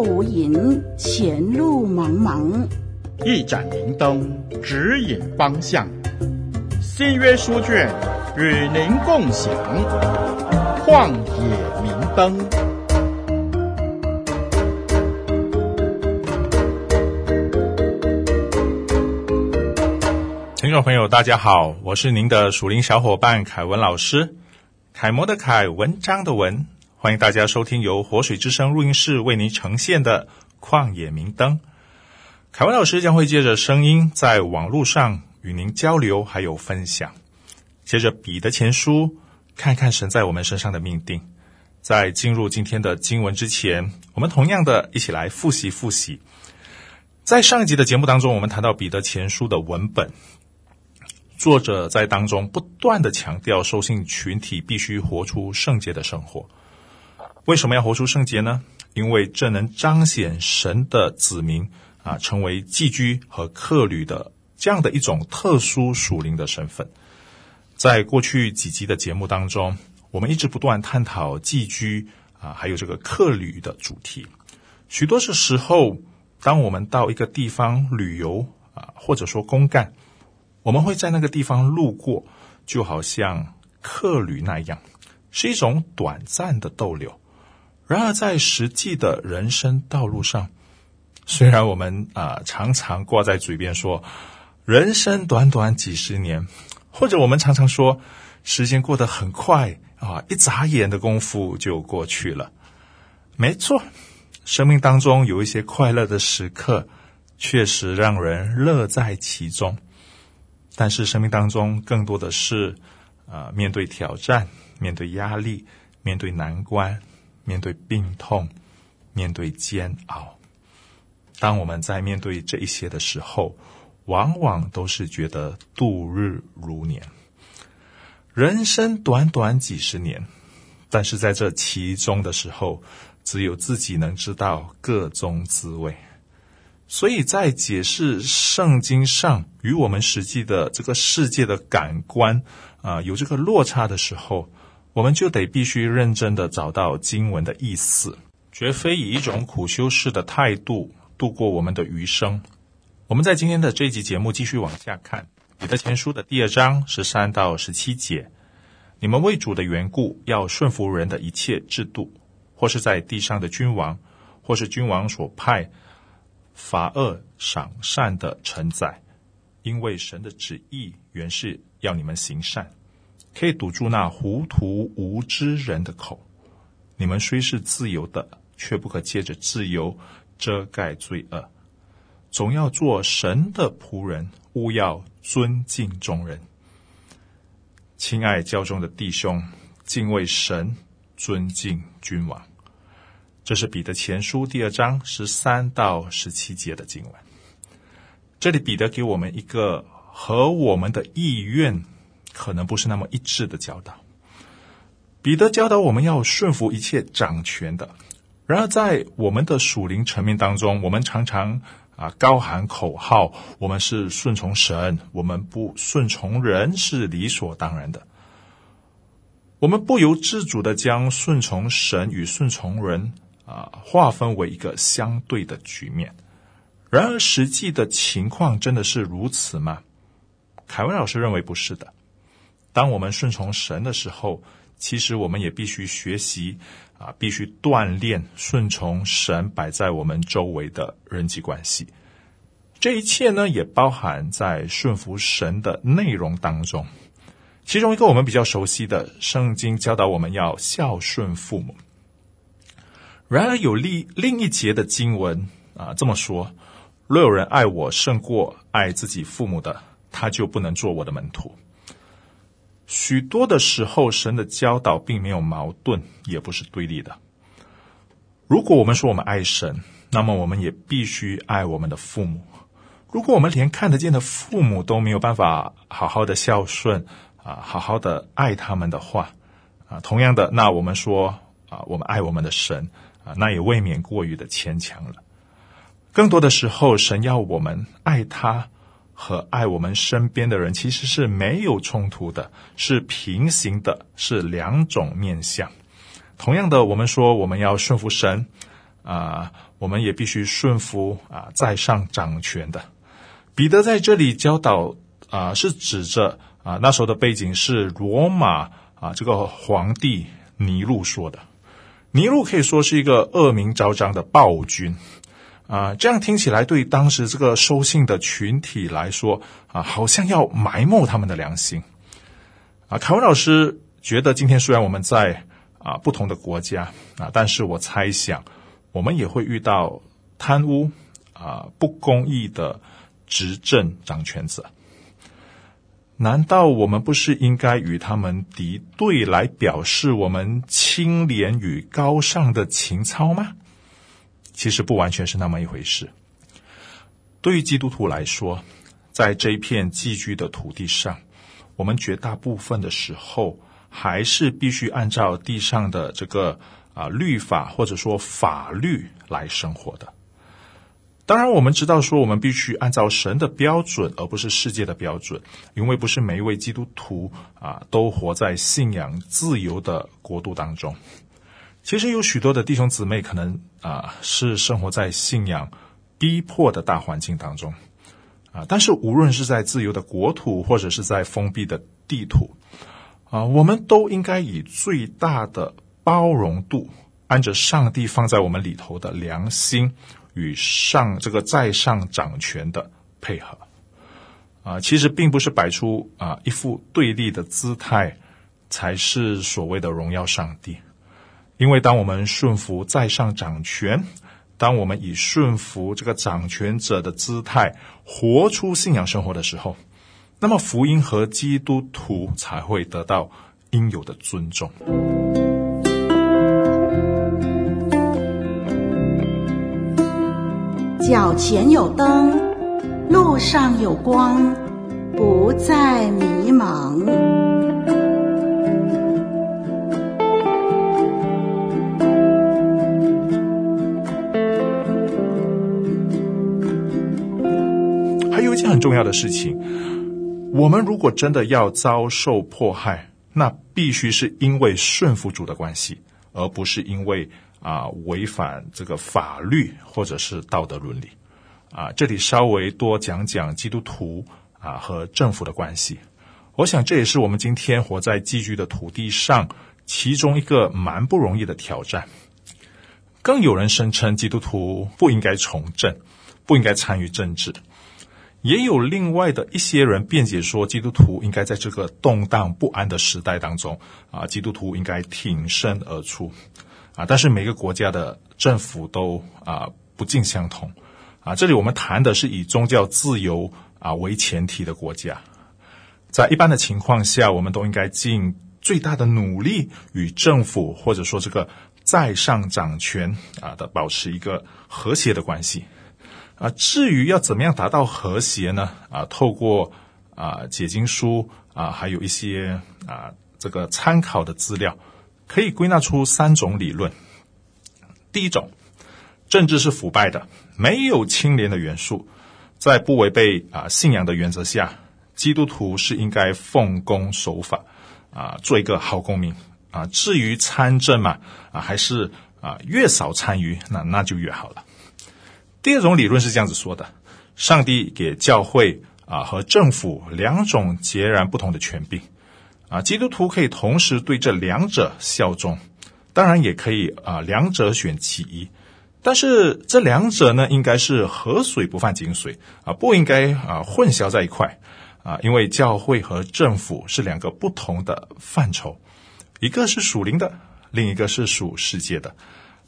无影，前路茫茫。一盏明灯指引方向，新约书卷与您共享。旷野明灯。听众朋友，大家好，我是您的属灵小伙伴凯文老师，楷模的楷，文章的文。欢迎大家收听由活水之声录音室为您呈现的《旷野明灯》。凯文老师将会借着声音在网络上与您交流，还有分享。接着彼得前书，看看神在我们身上的命定。在进入今天的经文之前，我们同样的一起来复习复习。在上一集的节目当中，我们谈到彼得前书的文本，作者在当中不断的强调受信群体必须活出圣洁的生活。为什么要活出圣洁呢？因为这能彰显神的子民啊，成为寄居和客旅的这样的一种特殊属灵的身份。在过去几集的节目当中，我们一直不断探讨寄居啊，还有这个客旅的主题。许多是时候，当我们到一个地方旅游啊，或者说公干，我们会在那个地方路过，就好像客旅那样，是一种短暂的逗留。然而，在实际的人生道路上，虽然我们啊、常常挂在嘴边说“人生短短几十年”，或者我们常常说“时间过得很快啊，一眨眼的功夫就过去了”。没错，生命当中有一些快乐的时刻，确实让人乐在其中。但是，生命当中更多的是啊、面对挑战，面对压力，面对难关。面对病痛，面对煎熬，当我们在面对这一些的时候，往往都是觉得度日如年。人生短短几十年，但是在这其中的时候，只有自己能知道个中滋味。所以在解释圣经上与我们实际的这个世界的感官啊、有这个落差的时候。我们就得必须认真的找到经文的意思，绝非以一种苦修式的态度度过我们的余生。我们在今天的这一集节目继续往下看，彼得前书的第二章十三到十七节：你们为主的缘故，要顺服人的一切制度，或是在地上的君王，或是君王所派罚恶赏善的臣宰，因为神的旨意原是要你们行善。可以堵住那糊涂无知人的口。你们虽是自由的，却不可借着自由遮盖罪恶。总要做神的仆人，勿要尊敬众人。亲爱教中的弟兄，敬畏神，尊敬君王。这是彼得前书第二章十三到十七节的经文。这里彼得给我们一个和我们的意愿。可能不是那么一致的教导。彼得教导我们要顺服一切掌权的。然而，在我们的属灵层面当中，我们常常啊高喊口号：我们是顺从神，我们不顺从人是理所当然的。我们不由自主的将顺从神与顺从人啊划分为一个相对的局面。然而，实际的情况真的是如此吗？凯文老师认为不是的。当我们顺从神的时候，其实我们也必须学习啊，必须锻炼顺从神摆在我们周围的人际关系。这一切呢，也包含在顺服神的内容当中。其中一个我们比较熟悉的，圣经教导我们要孝顺父母。然而有另另一节的经文啊，这么说：若有人爱我胜过爱自己父母的，他就不能做我的门徒。许多的时候，神的教导并没有矛盾，也不是对立的。如果我们说我们爱神，那么我们也必须爱我们的父母。如果我们连看得见的父母都没有办法好好的孝顺啊，好好的爱他们的话啊，同样的，那我们说啊，我们爱我们的神啊，那也未免过于的牵强了。更多的时候，神要我们爱他。和爱我们身边的人其实是没有冲突的，是平行的，是两种面相。同样的，我们说我们要顺服神啊，我们也必须顺服啊在上掌权的。彼得在这里教导啊，是指着啊那时候的背景是罗马啊这个皇帝尼禄说的。尼禄可以说是一个恶名昭彰的暴君啊，这样听起来对当时这个收信的群体来说啊，好像要埋没他们的良心啊。凯文老师觉得，今天虽然我们在啊不同的国家啊，但是我猜想。我们也会遇到贪污啊、不公义的执政掌权者。难道我们不是应该与他们敌对，来表示我们清廉与高尚的情操吗？其实不完全是那么一回事。对于基督徒来说，在这一片寄居的土地上，我们绝大部分的时候还是必须按照地上的这个。啊，律法或者说法律来生活的。当然，我们知道说，我们必须按照神的标准，而不是世界的标准，因为不是每一位基督徒啊都活在信仰自由的国度当中。其实有许多的弟兄姊妹可能啊是生活在信仰逼迫的大环境当中啊，但是无论是在自由的国土，或者是在封闭的地土啊，我们都应该以最大的。包容度，按着上帝放在我们里头的良心与上这个在上掌权的配合，啊，其实并不是摆出啊一副对立的姿态，才是所谓的荣耀上帝。因为当我们顺服在上掌权，当我们以顺服这个掌权者的姿态活出信仰生活的时候，那么福音和基督徒才会得到应有的尊重。脚前有灯，路上有光，不再迷茫。件很重要的事情，我们如果真的要遭受迫害，那必须是因为顺服主的关系，而不是因为。啊，违反这个法律或者是道德伦理，啊，这里稍微多讲讲基督徒啊和政府的关系。我想这也是我们今天活在寄居的土地上其中一个蛮不容易的挑战。更有人声称基督徒不应该从政，不应该参与政治，也有另外的一些人辩解说，基督徒应该在这个动荡不安的时代当中，啊，基督徒应该挺身而出。啊，但是每个国家的政府都啊不尽相同，啊，这里我们谈的是以宗教自由啊为前提的国家，在一般的情况下，我们都应该尽最大的努力与政府或者说这个在上掌权啊的保持一个和谐的关系，啊，至于要怎么样达到和谐呢？啊，透过啊解经书啊，还有一些啊这个参考的资料。可以归纳出三种理论。第一种，政治是腐败的，没有清廉的元素，在不违背啊信仰的原则下，基督徒是应该奉公守法啊，做一个好公民啊。至于参政嘛啊，还是啊越少参与，那那就越好了。第二种理论是这样子说的：上帝给教会啊和政府两种截然不同的权柄。啊，基督徒可以同时对这两者效忠，当然也可以啊，两者选其一。但是这两者呢，应该是河水不犯井水啊，不应该啊混淆在一块啊，因为教会和政府是两个不同的范畴，一个是属灵的，另一个是属世界的，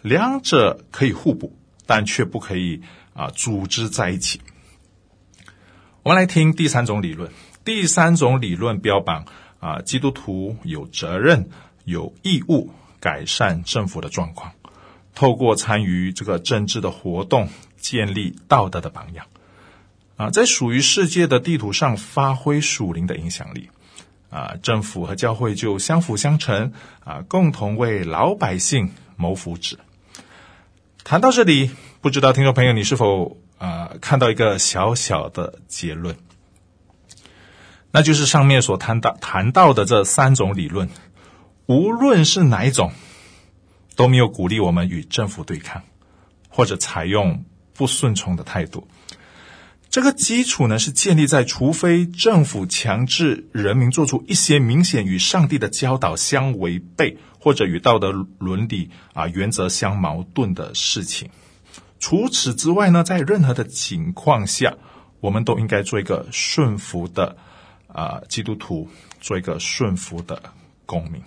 两者可以互补，但却不可以啊组织在一起。我们来听第三种理论，第三种理论标榜。啊，基督徒有责任、有义务改善政府的状况，透过参与这个政治的活动，建立道德的榜样。啊，在属于世界的地图上发挥属灵的影响力。啊，政府和教会就相辅相成，啊，共同为老百姓谋福祉。谈到这里，不知道听众朋友你是否啊看到一个小小的结论？那就是上面所谈到谈到的这三种理论，无论是哪一种，都没有鼓励我们与政府对抗，或者采用不顺从的态度。这个基础呢，是建立在除非政府强制人民做出一些明显与上帝的教导相违背，或者与道德伦理啊原则相矛盾的事情。除此之外呢，在任何的情况下，我们都应该做一个顺服的啊基督徒，做一个顺服的公民。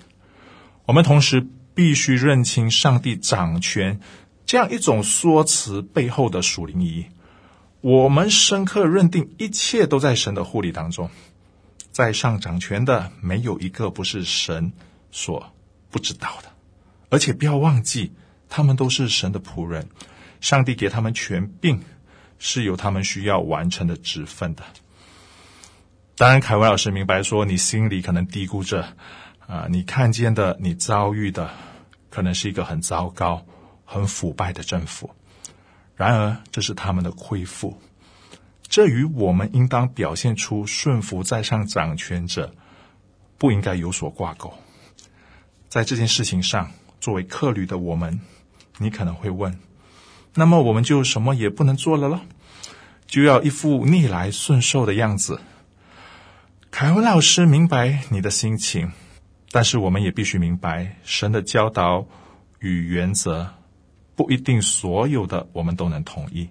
我们同时必须认清上帝掌权这样一种说辞背后的属灵意义。我们深刻认定，一切都在神的护理当中，在上掌权的没有一个不是神所不知道的，而且不要忘记，他们都是神的仆人，上帝给他们权柄，是有他们需要完成的职分的。当然，凯文老师明白说，你心里可能嘀咕着，啊、你看见的，你遭遇的，可能是一个很糟糕、很腐败的政府。然而，这是他们的亏负，这与我们应当表现出顺服在上掌权者，不应该有所挂钩。在这件事情上，作为客旅的我们，你可能会问：那么我们就什么也不能做了咯？就要一副逆来顺受的样子？凯文老师明白你的心情，但是我们也必须明白神的教导与原则。不一定所有的我们都能同意，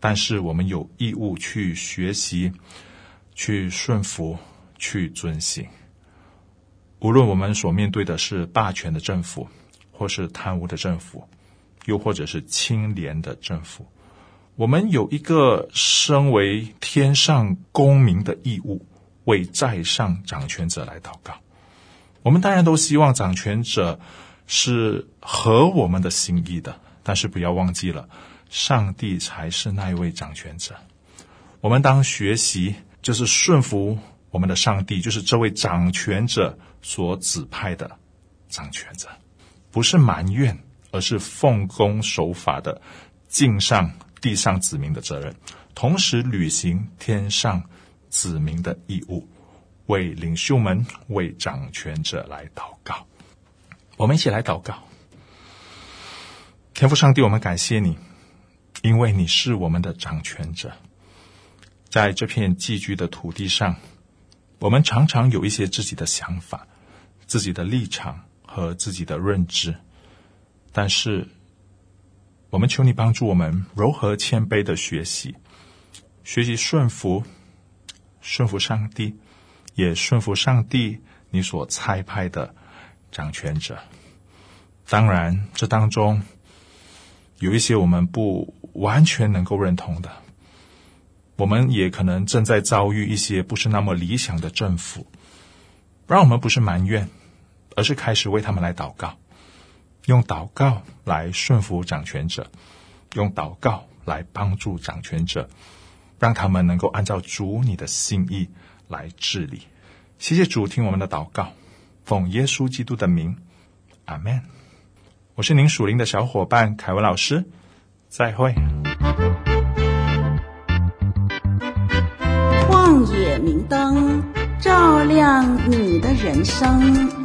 但是我们有义务去学习、去顺服、去遵行。无论我们所面对的是霸权的政府，或是贪污的政府，又或者是清廉的政府，我们有一个身为天上公民的义务，为在上掌权者来祷告。我们当然都希望掌权者。是合我们的心意的，但是不要忘记了，上帝才是那一位掌权者。我们当学习，就是顺服我们的上帝，就是这位掌权者所指派的掌权者，不是埋怨，而是奉公守法的尽上地上子民的责任，同时履行天上子民的义务，为领袖们、为掌权者来祷告。我们一起来祷告，天父上帝，我们感谢你，因为你是我们的掌权者。在这片寄居的土地上，我们常常有一些自己的想法、自己的立场和自己的认知，但是我们求你帮助我们柔和谦卑的学习，学习顺服，顺服上帝，也顺服上帝你所差派的。掌权者，当然，这当中有一些我们不完全能够认同的，我们也可能正在遭遇一些不是那么理想的政府，让我们不是埋怨，而是开始为他们来祷告，用祷告来顺服掌权者，用祷告来帮助掌权者，让他们能够按照主你的心意来治理。谢谢主，听我们的祷告。奉耶稣基督的名，阿门。我是您属灵的小伙伴凯文老师，再会。旷野明灯，照亮你的人生。